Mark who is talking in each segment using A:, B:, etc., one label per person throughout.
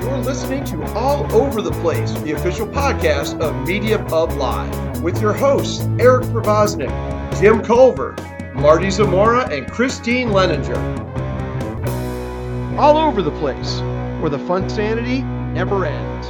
A: You're listening to All Over the Place, the official podcast of Media Pub Live, with your hosts, Eric Provoznik, Jim Culver, Marty Zamora, and Christine Leninger. All over the place, where the fun sanity never ends.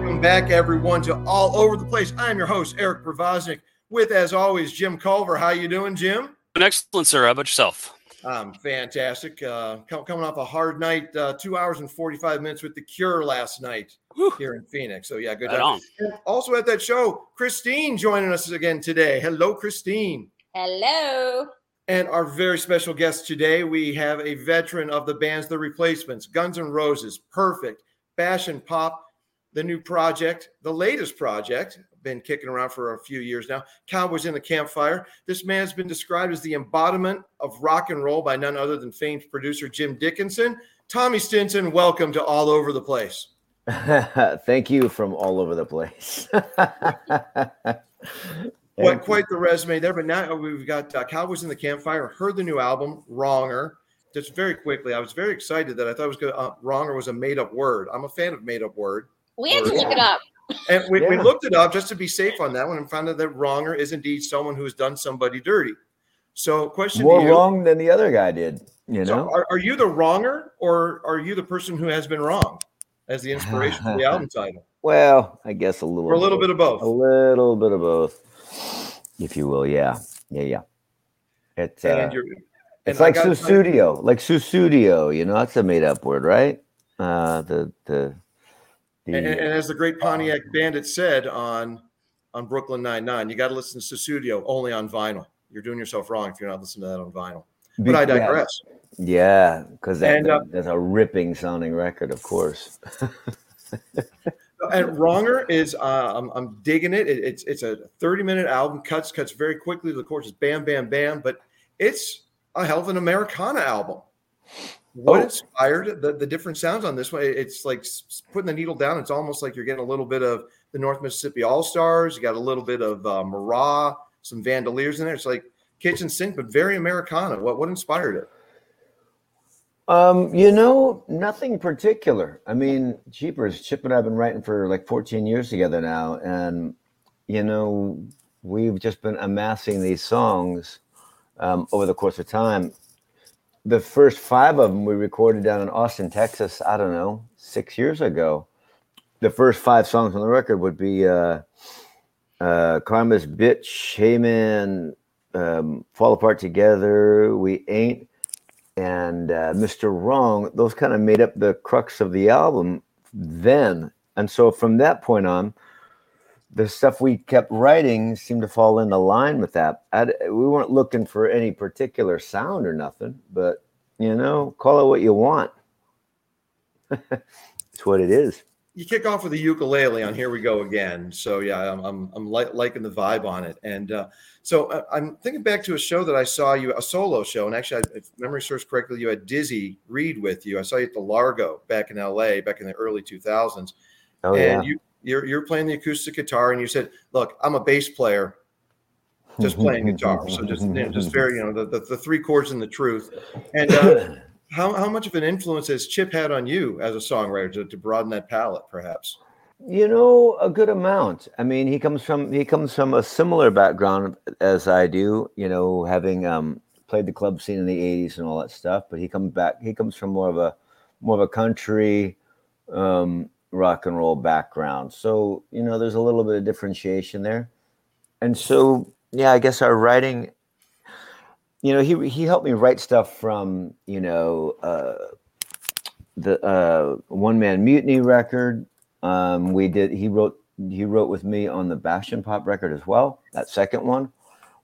A: Welcome back, everyone, to All Over the Place. I'm your host, Eric Provoznik, with, as always, Jim Culver. How you doing, Jim?
B: An Excellent, sir. How about yourself?
A: Um, fantastic. Uh, coming off a hard night, uh, two hours and 45 minutes with The Cure last night Whew. here in Phoenix. So, yeah, good
B: right
A: Also at that show, Christine joining us again today. Hello, Christine.
C: Hello.
A: And our very special guest today, we have a veteran of the bands The Replacements, Guns N' Roses, Perfect, Bash and Pop, the new project, the latest project, been kicking around for a few years now. Cowboys in the Campfire. This man has been described as the embodiment of rock and roll by none other than famed producer Jim Dickinson. Tommy Stinson, welcome to All Over the Place.
D: Thank you from all over the place.
A: quite, quite the resume there. But now we've got uh, Cowboys in the Campfire. Heard the new album, Wronger. Just very quickly, I was very excited that I thought it was good. Uh, Wronger was a made up word. I'm a fan of made up word.
C: We had to look it up.
A: And we, yeah. we looked it up just to be safe on that one and found out that wronger is indeed someone who has done somebody dirty. So, question
D: more wrong than the other guy did. You know,
A: so are, are, you the wronger or are you the person who has been wrong as the inspiration for the album title?
D: Well, I guess a little,
A: or a little bit of both.
D: A little bit of both, if you will. Yeah, yeah, yeah. It's uh, it's like Sussudio, like Sussudio. You know, that's a made up word, right? Uh, the the
A: and, and, as the great Pontiac Bandit said on on Brooklyn Nine Nine, you got to listen to Sussudio only on vinyl. You're doing yourself wrong if you're not listening to that on vinyl. But I digress.
D: Yeah, because that, that, uh, that's a ripping sounding record, of course.
A: and Wronger is uh, I'm, I'm, digging it. it. It's it's a 30 minute album, cuts cuts very quickly. The chorus is bam bam bam, but it's a hell of an Americana album what oh. inspired the, the different sounds on this one? It's like putting the needle down. It's almost like you're getting a little bit of the North Mississippi All Stars. You got a little bit of uh, Marat, some Vandaliers in there. It's like kitchen sink, but very Americana. What what inspired it?
D: Um, you know, nothing particular. I mean, Jeepers, Chip and I've been writing for like 14 years together now, and you know, we've just been amassing these songs um, over the course of time the first five of them we recorded down in Austin, Texas. I don't know, six years ago. The first five songs on the record would be uh, uh, "Karma's Bitch," "Hey Man," um, "Fall Apart Together," "We Ain't," and uh, "Mr. Wrong." Those kind of made up the crux of the album then, and so from that point on, the stuff we kept writing seemed to fall into line with that. I'd, we weren't looking for any particular sound or nothing, but you know, call it what you want. it's what it is.
A: You kick off with the ukulele on "Here We Go Again," so yeah, I'm I'm, I'm li- liking the vibe on it, and uh, so uh, I'm thinking back to a show that I saw you, a solo show, and actually, I, if memory serves correctly, you had Dizzy Reed with you. I saw you at the Largo back in L.A. back in the early 2000s,
D: oh,
A: and
D: yeah.
A: you you're, you're playing the acoustic guitar and you said, look, I'm a bass player, just playing guitar. So just, you know, just very, you know, the, the, the, three chords and the truth. And uh, how, how much of an influence has Chip had on you as a songwriter to, to broaden that palette, perhaps?
D: You know, a good amount. I mean, he comes from he comes from a similar background as I do. You know, having um, played the club scene in the '80s and all that stuff. But he comes back. He comes from more of a more of a country, um, rock and roll background. So, you know, there's a little bit of differentiation there. And so, yeah, I guess our writing, you know, he, he helped me write stuff from, you know, uh, the uh, one man mutiny record. Um, we did, he wrote, he wrote with me on the Bash and Pop record as well, that second one.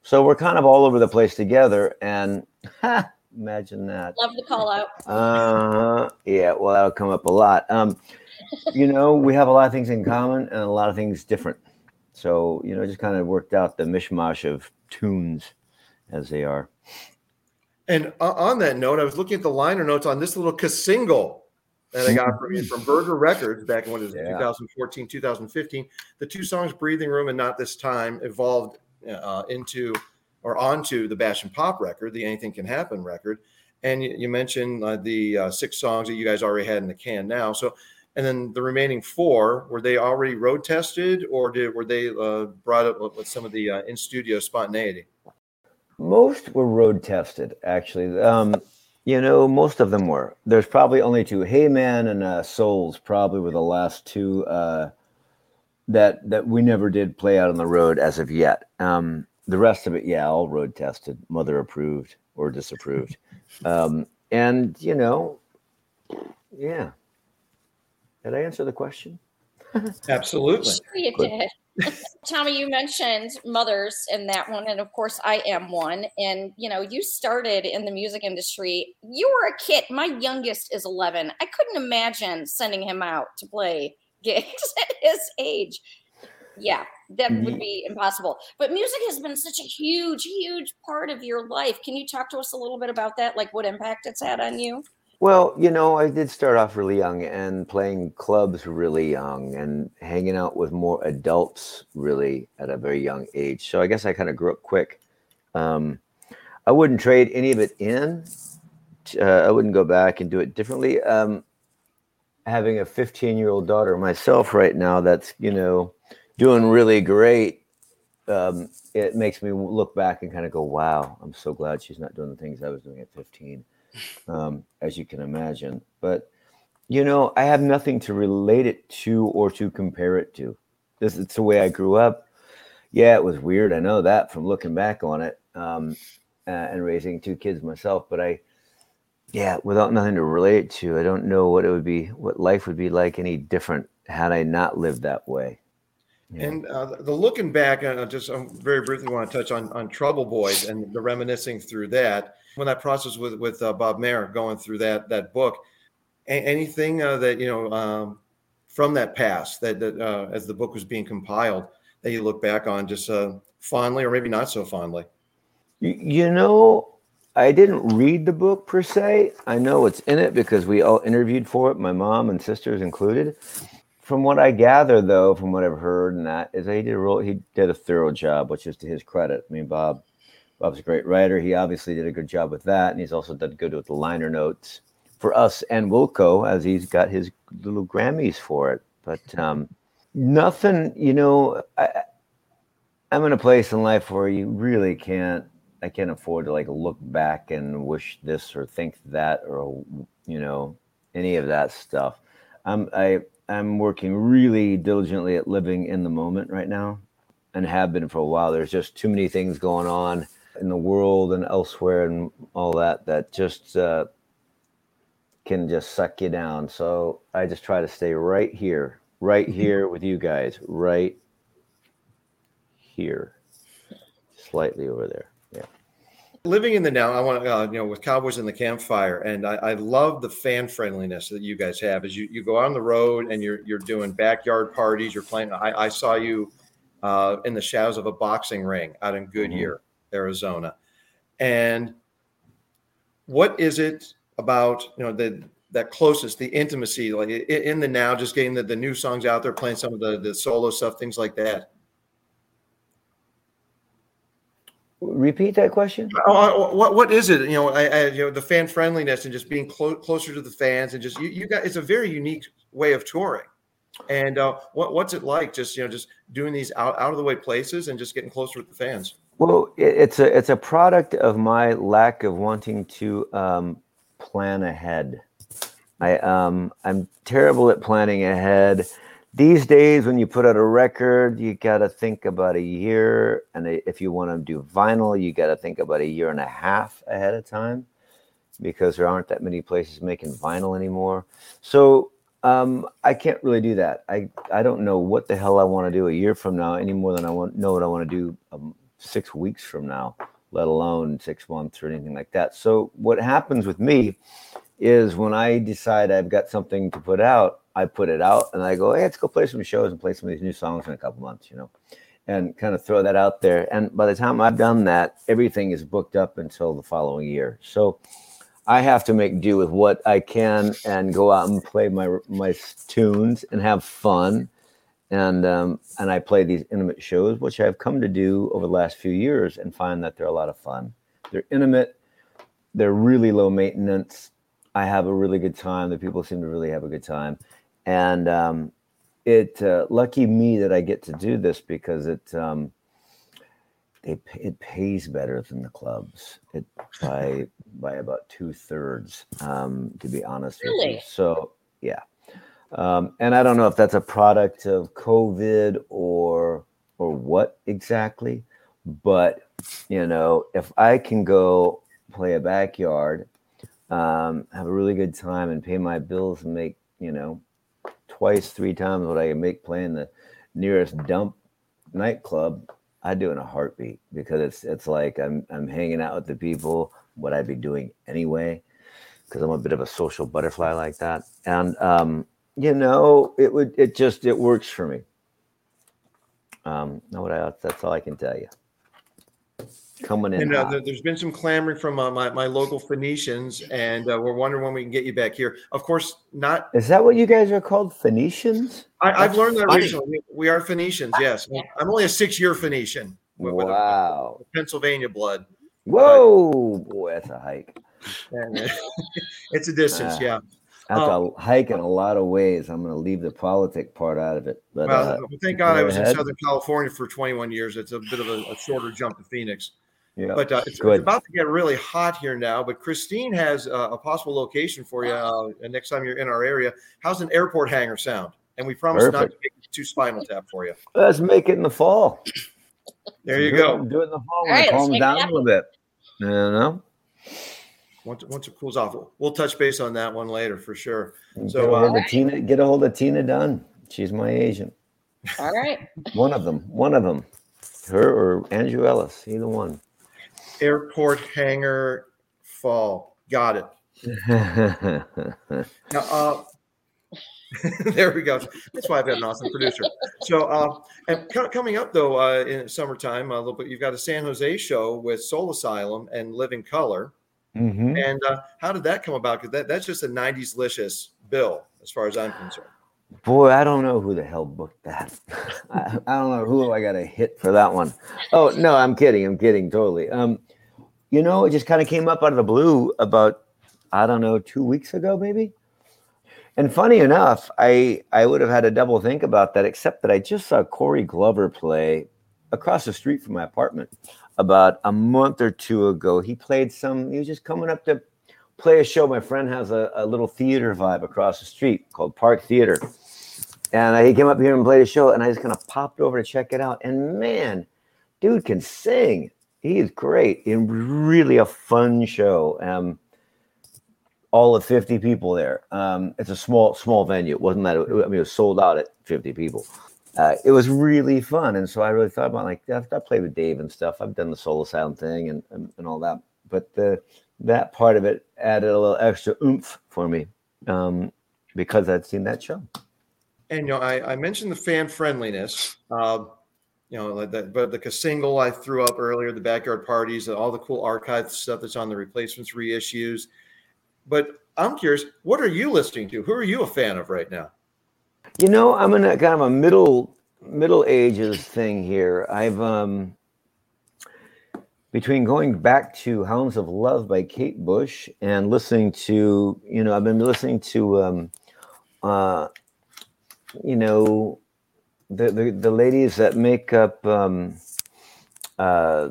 D: So we're kind of all over the place together. And ha, imagine that.
C: Love the call out.
D: Uh, yeah, well, that'll come up a lot. Um, you know, we have a lot of things in common and a lot of things different. So, you know, just kind of worked out the mishmash of tunes as they are.
A: And on that note, I was looking at the liner notes on this little single that I got from you from Burger Records back in what is yeah. 2014, 2015. The two songs, Breathing Room and Not This Time, evolved uh, into or onto the Bash and Pop record, the Anything Can Happen record. And you, you mentioned uh, the uh, six songs that you guys already had in the can now. So and then the remaining four were they already road tested, or did were they uh, brought up with, some of the uh, in studio spontaneity?
D: Most were road tested, actually. Um, you know, most of them were. There's probably only two. Hey Man and uh, Souls probably were the last two uh, that that we never did play out on the road as of yet. Um, the rest of it, yeah, all road tested, mother approved or disapproved. Um, and you know, yeah. Did I answer the question?
A: Absolutely.
C: Sure you
D: Good.
C: did. Tommy, you mentioned mothers in that one, and of course, I am one. And you know, you started in the music industry. You were a kid. My youngest is 11. I couldn't imagine sending him out to play gigs at his age. Yeah, that mm-hmm.
D: would
C: be impossible. But music has been such a huge, huge part of your life. Can you talk to us a little bit about that? Like what impact it's had on you?
D: Well, you know, I did start off really young and playing clubs really young and hanging out with more adults really at a very young age. So I guess I kind of grew up quick. Um, I wouldn't trade any of it in. Uh, I wouldn't go back and do it differently. Um, having a 15 year old daughter myself right now that's, you know, doing really great. Um, it makes me look back and kind of go, wow, I'm so glad she's not doing the things I was doing at 15 um, as you can imagine. But you know, I have nothing to relate it to or to compare it to. This it's the way I grew up. Yeah, it was weird. I know that from looking back on it um, uh, and raising two kids myself. But I, yeah, without nothing to relate to, I don't know what it would be, what life would be like any different had I not lived that way. Yeah.
A: And uh, the looking back, I just um, very briefly want to touch on on Trouble Boys and the reminiscing through that. When that process with with uh, Bob Mehr going through that that book, a- anything uh, that you know um, from that past that that uh, as the book was being compiled that you look back on just uh, fondly or maybe not so fondly.
D: You, know, I didn't read the book per se. I know it's in it because we all interviewed for it, my mom and sisters included. From what I gather, though, from what I've heard, and that is, that he did a real, he did a thorough job, which is to his credit. I mean, Bob, Bob's a great writer. He obviously did a good job with that, and he's also done good with the liner notes for us and Wilco, as he's got his little Grammys for it. But um, nothing, you know, I, I'm in a place in life where you really can't I can't afford to like look back and wish this or think that or you know any of that stuff. I'm I I'm working really diligently at living in the moment right now and have been for a while. There's just too many things going on in the world and elsewhere and all that that just uh, can just suck you down. So I just try to stay right here, right here with you guys, right here, slightly over there. Yeah.
A: Living in the now, I want to, uh, you know, with Cowboys in the Campfire, and I, I love the fan friendliness that you guys have. As you, you go on the road and you're you're doing backyard parties, you're playing. I, I saw you uh, in the shadows of a boxing ring out in Goodyear, Arizona, and what is it about you know the that closest, the intimacy, like in the now, just getting the, the new songs out there, playing some of the the solo stuff, things like that.
D: Repeat that question.
A: Oh, oh, what what is it? You know, I, I you know the fan friendliness and just being clo- closer to the fans and just you, you got it's a very unique way of touring. And uh, what what's it like? Just you know, just doing these out, out of the way places and just getting closer with the fans.
D: Well, it's a it's a product of my lack of wanting to um, plan ahead. I um, I'm terrible at planning ahead. These days, when you put out a record, you got to think about a year, and if you want to do vinyl, you got to think about a year and a half ahead of time, because there aren't that many places making vinyl anymore. So um, I can't really do that. I I don't know what the hell I want to do a year from now any more than I want know what I want to do um, six weeks from now, let alone six months or anything like that. So what happens with me is when I decide I've got something to put out, I put it out and I go, hey, let's go play some shows and play some of these new songs in a couple months, you know, and kind of throw that out there. And by the time I've done that, everything is booked up until the following year. So I have to make do with what I can and go out and play my my tunes and have fun. And um, and I play these intimate shows, which I've come to do over the last few years, and find that they're a lot of fun. They're intimate, they're really low maintenance. I have a really good time. The people seem to really have a good time, and um, it uh, lucky me that I get to do this because it um, it it pays better than the clubs it by by about two thirds um, to be honest with you.
C: Really?
D: So yeah, um, and I don't know if that's a product of COVID or or what exactly, but you know if I can go play a backyard, um, have a really good time, and pay my bills and make you know twice, three times what I can make playing the nearest dump nightclub, I do in a heartbeat because it's it's like I'm I'm hanging out with the people, what I'd be doing anyway, because I'm a bit of a social butterfly like that. And um, you know, it would it just it works for me. Um, know what else? That's all I can tell you. Coming in.
A: And uh, there, there's been some clamoring from uh, my, my local Phoenicians, and uh, we're wondering when we can get you back here. Of course, not.
D: Is that what you guys are called, Phoenicians?
A: I, I've learned that
B: funny.
A: recently. We, we are Phoenicians, yes. I'm only a six year Phoenician with, with a
D: Wow!
A: Pennsylvania blood.
D: Whoa, boy, that's a hike.
A: And, it's a distance,
D: Ah.
A: yeah.
D: That's
A: Um,
D: a hike in a lot of ways. I'm going to leave the politic part out of it. But
A: Well,
D: uh,
A: thank God I
D: go
A: was in. Southern California for 21 years. It's a bit of a, a shorter jump to Phoenix.
D: yeah.
A: But uh, it's, it's about to get really hot here now. But Christine has uh, a possible location for you uh, next time you're in our area. How's an airport hangar sound? And we promise not to make it too spinal tap for you.
D: let's make it in the fall.
A: There you
D: do
A: go.
D: It, do it in the fall when
C: All right,
D: it calms
C: make it
D: down a little bit. You know?
A: Once, once it cools off, we'll, we'll touch base on that one later for sure. So,
D: get, a hold
A: uh,
D: of Tina, get a hold of Tina Dunn. She's my agent.
C: All right.
D: One of them. One of them. Her or Andrew Ellis. Either one.
A: Airport hangar fall. Got it. Now, uh, there we go. That's why I've got an awesome producer. So, uh, and co- coming up though uh, in summertime, a little bit, you've got a San Jose show with Soul Asylum and Living Colour.
D: Mhm.
A: And uh, how did that come about? Because that, that's just a '90s licious bill, as far as I'm concerned.
D: Boy, I don't know who the hell booked that. I, I don't know who I got a hit for that one. Oh no, I'm kidding. I'm kidding totally. Um, you know, it just kind of came up out of the blue about I don't know two weeks ago, maybe. And funny enough, I I would have had a double think about that, except that I just saw Corey Glover play across the street from my apartment about a month or two ago. He played some. He was just coming up to play a show. My friend has a, a little theater vibe across the street called Park Theater. And he came up here and played a show, and I just kind of popped over to check it out. And man, dude can sing. He is great. And really a fun show. Um, all of 50 people there. Um, it's a small, small venue. It wasn't that, I mean, it was sold out at 50 people. Uh, it was really fun. And so I really thought about like, I've, I played with Dave and stuff. I've done the solo Sound thing and, and, and all that. But the, that part of it added a little extra oomph for me um, because I'd seen that show.
A: And you know, I, I mentioned the fan friendliness. Uh, you know, like that, but the single I threw up earlier, the backyard parties, all the cool archive stuff that's on the replacements reissues. But I'm curious, what are you listening to? Who are you a fan of right now?
D: You know, I'm in a kind of a middle middle ages thing here. I've um between going back to Hounds of Love by Kate Bush and listening to, you know, I've been listening to um uh you know the the, the ladies that make up um uh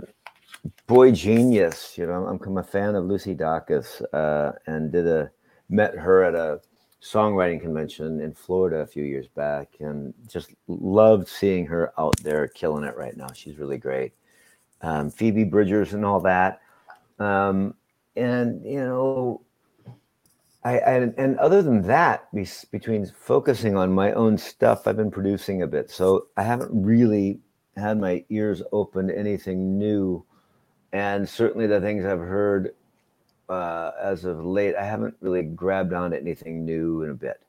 D: boygenius, you know, I'm, I'm a fan of Lucy Dacus, uh, and did a met her at a songwriting convention in Florida a few years back, and just loved seeing her out there killing it right now. She's really great. Um, Phoebe Bridgers and all that, um, and you know, I, I and other than that, be, between focusing on my own stuff, I've been producing a bit, so I haven't really had my ears open to anything new and certainly the things I've heard uh, as of late, I haven't really grabbed on to anything new in a bit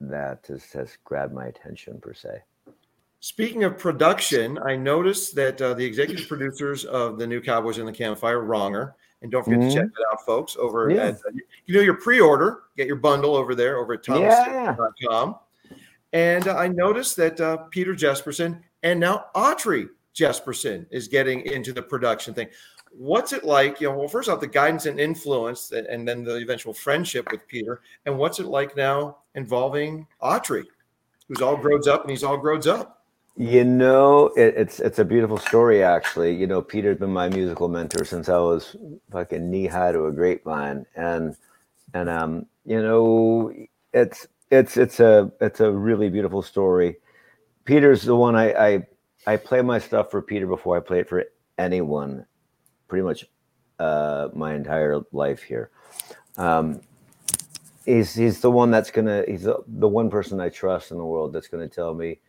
D: that has, has grabbed my attention per se.
A: Speaking of production, I noticed that uh, the executive producers of the new Cowboys in the Campfire, Wronger, and don't forget
D: Mhm.
A: to check it out, folks, over
D: Yeah.
A: at, uh, you know, your pre-order, get your bundle over there over at
D: Yeah.
A: thomas.com. And uh, I noticed that uh, Peter Jesperson and now Autry Jesperson is getting into the production thing. What's it like? You know, well, first off, the guidance and influence, and then the eventual friendship with Peter, and what's it like now involving Autry, who's all grows up and he's all grows up.
D: You know, it, it's it's a beautiful story, actually. You know, Peter's been my musical mentor since I was fucking knee high to a grapevine, and and um, you know, it's it's it's a it's a really beautiful story. Peter's the one I I, I play my stuff for Peter before I play it for anyone, pretty much uh, my entire life here. Um, he's he's the one that's gonna he's the, the one person I trust in the world that's gonna tell me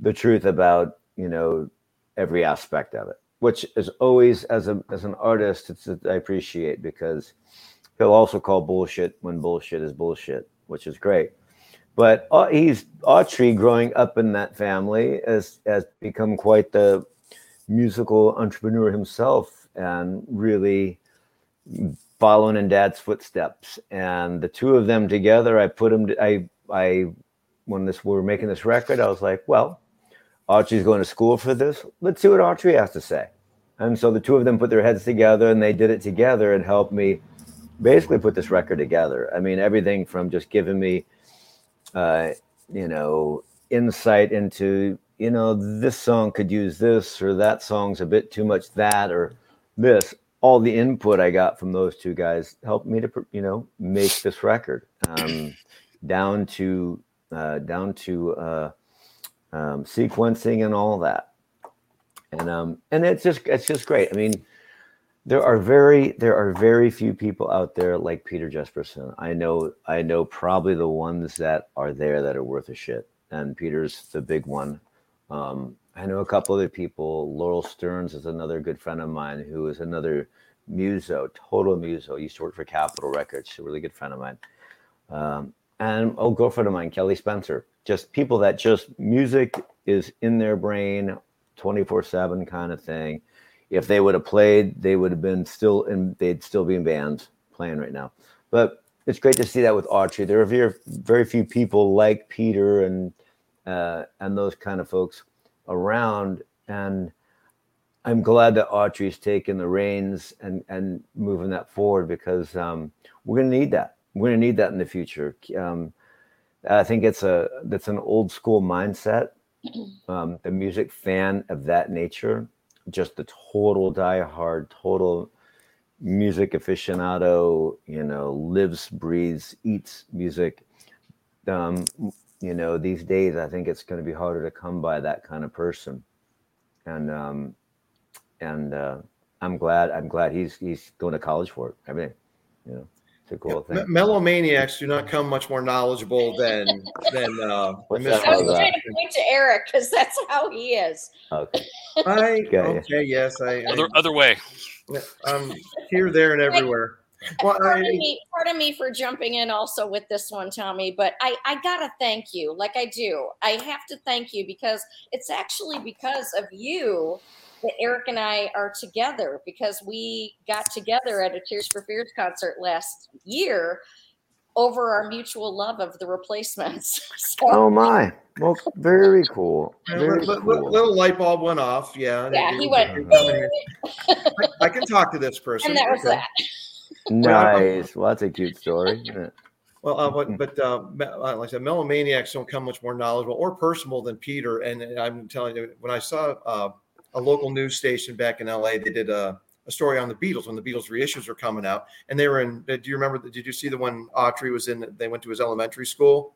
D: the truth about you know every aspect of it, which is always as a as an artist it's I appreciate because he'll also call bullshit when bullshit is bullshit, which is great. But uh, he's Autry growing up in that family has has become quite the musical entrepreneur himself and really following in dad's footsteps. And the two of them together i put them to, i i when this we were making this record i was like well archie's going to school for this. Let's see what archie has to say. And so the two of them put their heads together and they did it together and helped me basically put this record together. I mean everything from just giving me uh, you know insight into you know, this song could use this or that song's a bit too much that or this. All the input I got from those two guys helped me to, you know, make this record um, down to uh, down to uh, um, sequencing and all that. And um, and it's just it's just great. I mean, there are very there are very few people out there like Peter Jesperson. I know I know probably the ones that are there that are worth a shit, and Peter's the big one. Um, I know a couple other people. Laurel Stearns is another good friend of mine who is another muso, total muso. Used to work for Capitol Records. She's a really good friend of mine. Um, and a girlfriend of mine, Kelly Spencer. Just people that just music is in their brain 24 7 kind of thing. If they would have played, they would have been still in, they'd still be in bands playing right now. But it's great to see that with Archie. There are very, very few people like Peter and uh, and those kind of folks around. And I'm glad that Autry's taking the reins and, and moving that forward because um, we're going to need that. We're going to need that in the future. Um, I think it's a that's an old school mindset. Um, the music fan of that nature, just the total diehard, total music aficionado. You know, lives, breathes, eats music. You know these days i think it's going to be harder to come by that kind of person and um and uh i'm glad i'm glad he's he's going to college for it everything you know it's a cool yeah, thing
A: melomaniacs do not come much more knowledgeable than than uh
C: What's I was trying to point to Eric because that's how he is.
D: Okay.
A: I, okay. Yes. I,
B: other I, other way.
A: I'm here, there, and everywhere.
C: Well, pardon, I, me, pardon me for jumping in also with this one, Tommy, but I, I gotta thank you, like I do. I have to thank you because it's actually because of you that Eric and I are together because we got together at a Tears for Fears concert last year over our mutual love of the replacements.
D: So, oh my! Well, very cool. Very
A: little, cool. little light bulb went off. Yeah.
C: Yeah, he went.
A: I, I, can talk to this person.
C: And that was okay. that.
D: Nice. Well, that's a cute story.
A: Well, uh, but, but uh, like I said, melomaniacs don't come much more knowledgeable or personable than Peter. And I'm telling you, when I saw uh, a local news station back in LA, they did a, a, story on the Beatles when the Beatles reissues were coming out, and they were in. Do you remember? Did you see the one Autry was in? They went to his elementary school,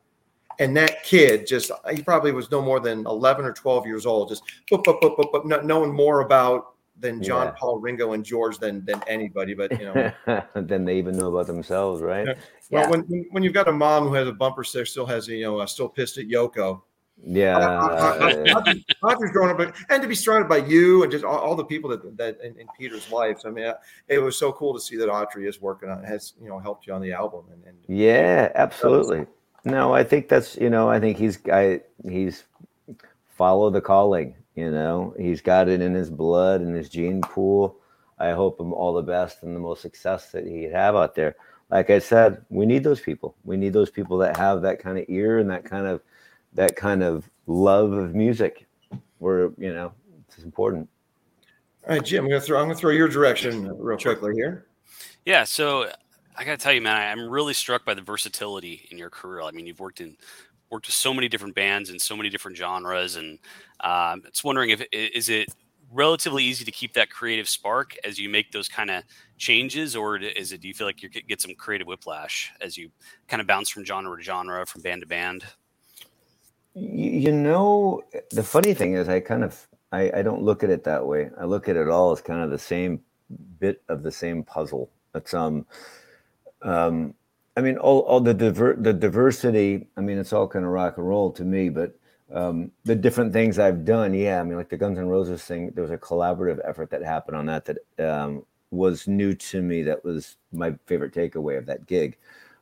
A: and that kid just he probably was no more than 11 or 12 years old, just boop, boop, boop, boop, boop, knowing more about than John, yeah. Paul, Ringo, and George than than anybody. But you know,
D: then they even know about themselves, right? Yeah.
A: Well, yeah. when when you've got a mom who has a bumper sticker, still has you know, uh, still pissed at Yoko.
D: Yeah,
A: Autry's growing up, but, and to be surrounded by you and just all, all the people that that in, in Peter's life. I mean, it was so cool to see that Autry is working on has you know helped you on the album. And, and
D: yeah, absolutely. No, I think that's you know I think he's I he's follow the calling you know, he's got it in his blood and his gene pool. I hope him all the best and the most success that he'd have out there. Like I said, we need those people. We need those people that have that kind of ear and that kind of that kind of love of music. Where you know it's important.
A: All right, Jim, I'm gonna throw I'm gonna throw your direction real quickly here.
B: Yeah, so I got to tell you, man, I'm really struck by the versatility in your career. I mean, you've worked in worked with so many different bands and so many different genres, and um, it's wondering if is it relatively easy to keep that creative spark as you make those kind of changes, or is it do you feel like you get some creative whiplash as you kind of bounce from genre to genre, from band to band?
D: You, know, the funny thing is, I kind of I, I don't look at it that way. I look at it all as kind of the same bit of the same puzzle. It's um, um, I mean, all, all the diver, the diversity. I mean, it's all kind of rock and roll to me. But um, the different things I've done, yeah. I mean, like the Guns N' Roses thing. There was a collaborative effort that happened on that that um, was new to me. That was my favorite takeaway of that gig.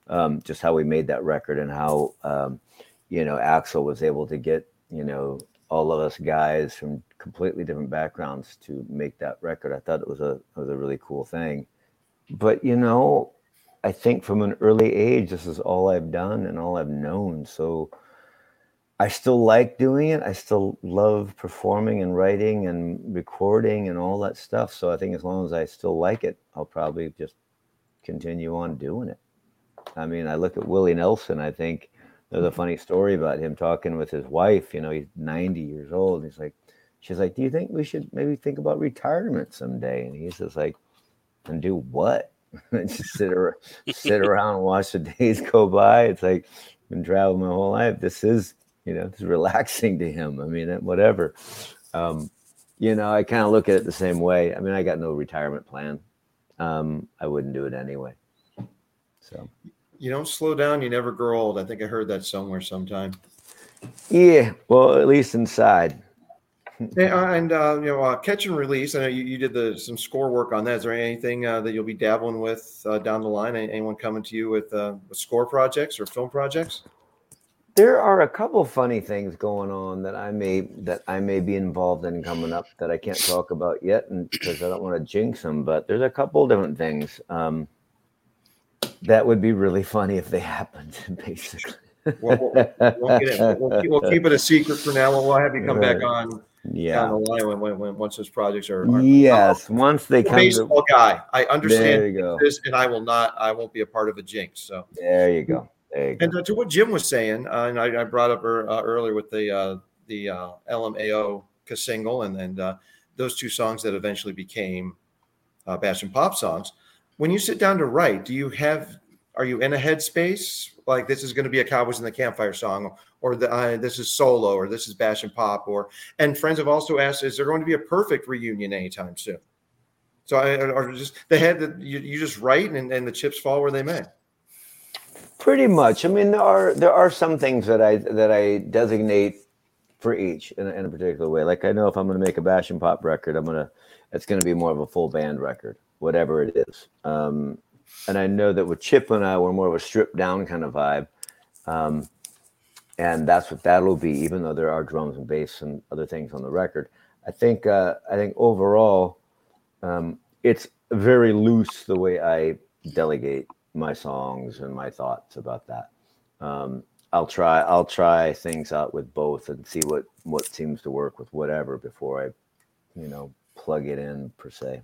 D: Um, just how we made that record and how um, you know Axl was able to get you know all of us guys from completely different backgrounds to make that record. I thought it was a it was a really cool thing. But you know, I think from an early age, this is all I've done and all I've known. So I still like doing it. I still love performing and writing and recording and all that stuff. So I think as long as I still like it, I'll probably just continue on doing it. I mean, I look at Willie Nelson, I think there's a mm-hmm. funny story about him talking with his wife. You know, he's 90 years old. He's like, she's like, Do you think we should maybe think about retirement someday? And he's just like, And do what? just sit, around, sit around and watch the days go by. It's like, I've been traveling my whole life. This is, you know, it's relaxing to him. I mean, whatever. Um, you know, I kind of look at it the same way. I mean, I got no retirement plan. Um, I wouldn't do it anyway. So
A: you don't slow down, you never grow old. I think I heard that somewhere sometime.
D: Yeah, well, at least inside.
A: And uh, you know, uh, catch and release. I know you, you did the some score work on that. Is there anything uh, that you'll be dabbling with uh, down the line? Anyone coming to you with, uh, with score projects or film projects?
D: There are a couple funny things going on that I may that I may be involved in coming up that I can't talk about yet, and because I don't want to jinx them. But there's a couple different things. Um, that would be really funny if they happened, basically.
A: we'll, we'll, we'll, we'll, keep, it a secret for now. We'll have you come back on.
D: Yeah.
A: Down the line when, when, when once those projects are. are
D: yes, once they come.
A: Baseball
D: to,
A: guy, I understand
D: go.
A: this, and I will not. I won't be a part of a jinx. So
D: there you go. There you.
A: And uh, to what Jim was saying, uh, and I, I, brought up er, uh, earlier with the uh, the uh, LMAO single, and and uh, those two songs that eventually became uh, Bash and Pop songs. When you sit down to write, do you have are you in a headspace like this is going to be a Cowboys in the Campfire song, or the, uh, this is solo, or this is Bash and Pop, or and friends have also asked, is there going to be a perfect reunion anytime soon? So, I, or just the head that you, you just write and, and the chips fall where they may.
D: Pretty much. I mean, there are there are some things that I that I designate for each in a, in a particular way. Like I know if I'm going to make a Bash and Pop record, I'm gonna it's going to be more of a full band record, whatever it is. Um, and I know that with Chip and I, we're more of a stripped down kind of vibe. Um, and that's what that'll be, even though there are drums and bass and other things on the record. I think uh, I think overall, um, it's very loose the way I delegate my songs and my thoughts about that. Um, I'll try I'll try things out with both and see what what seems to work with whatever before I, you know, plug it in per se.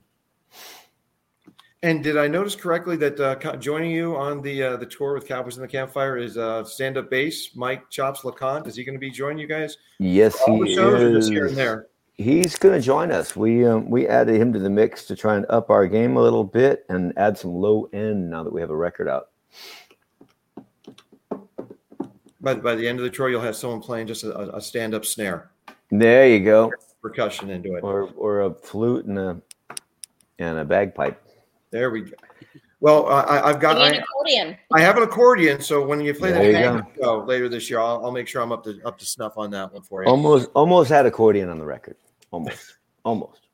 A: And did I notice correctly that uh, joining you on the uh, the tour with Cowboys in the Campfire is uh, stand up bass Mike Chops LeConte? Is he going to be joining you guys?
D: Yes, he is.
A: here and there?
D: He's going to join us. We um, we added him to the mix to try and up our game a little bit and add some low end now that we have a record out.
A: By, by the end of the tour, you'll have someone playing just a, a stand up snare.
D: There you go.
A: Percussion into it,
D: or or a flute and a and a bagpipe.
A: There we go. Well, I, have got
C: an accordion.
A: I have an accordion, so when you play
D: there
A: that show later this year, I'll, I'll, make sure I'm up to up to snuff on that one for you.
D: Almost, almost had accordion on the record. Almost, almost.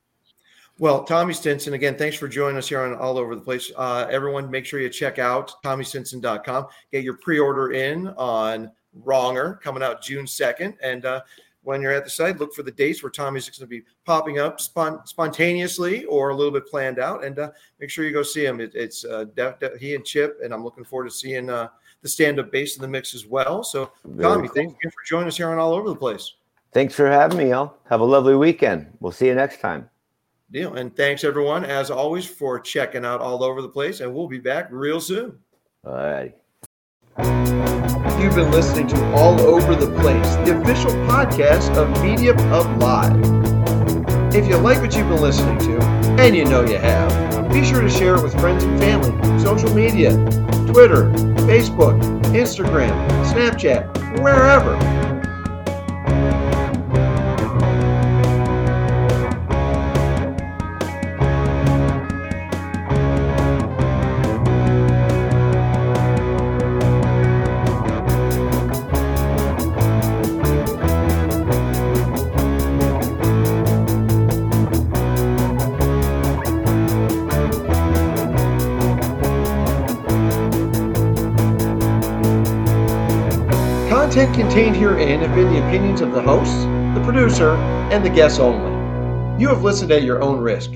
A: Well, Tommy Stinson, again, thanks for joining us here on All Over the Place. Uh, everyone, make sure you check out TommyStinson.com. Get your pre-order in on Wronger coming out June 2nd. And uh, when you're at the site, look for the dates where Tommy's going to be popping up spon- spontaneously or a little bit planned out, and uh, make sure you go see him. It, it's uh, def- def- he and Chip, and I'm looking forward to seeing uh, the stand-up bass in the mix as well. So, Very Tommy, cool. thanks again for joining us here on All Over the Place.
D: Thanks for having me, y'all. Have a lovely weekend. We'll see you next time.
A: deal. And thanks everyone, as always, for checking out all over the place. And we'll be back real soon.
D: All right.
A: You've been listening to All Over the Place, the official podcast of Media Pub Live. If you like what you've been listening to, and you know you have, be sure to share it with friends and family, social media, Twitter, Facebook, Instagram, Snapchat, wherever. Have been the opinions of the hosts, the producer, and the guests only. You have listened at your own risk.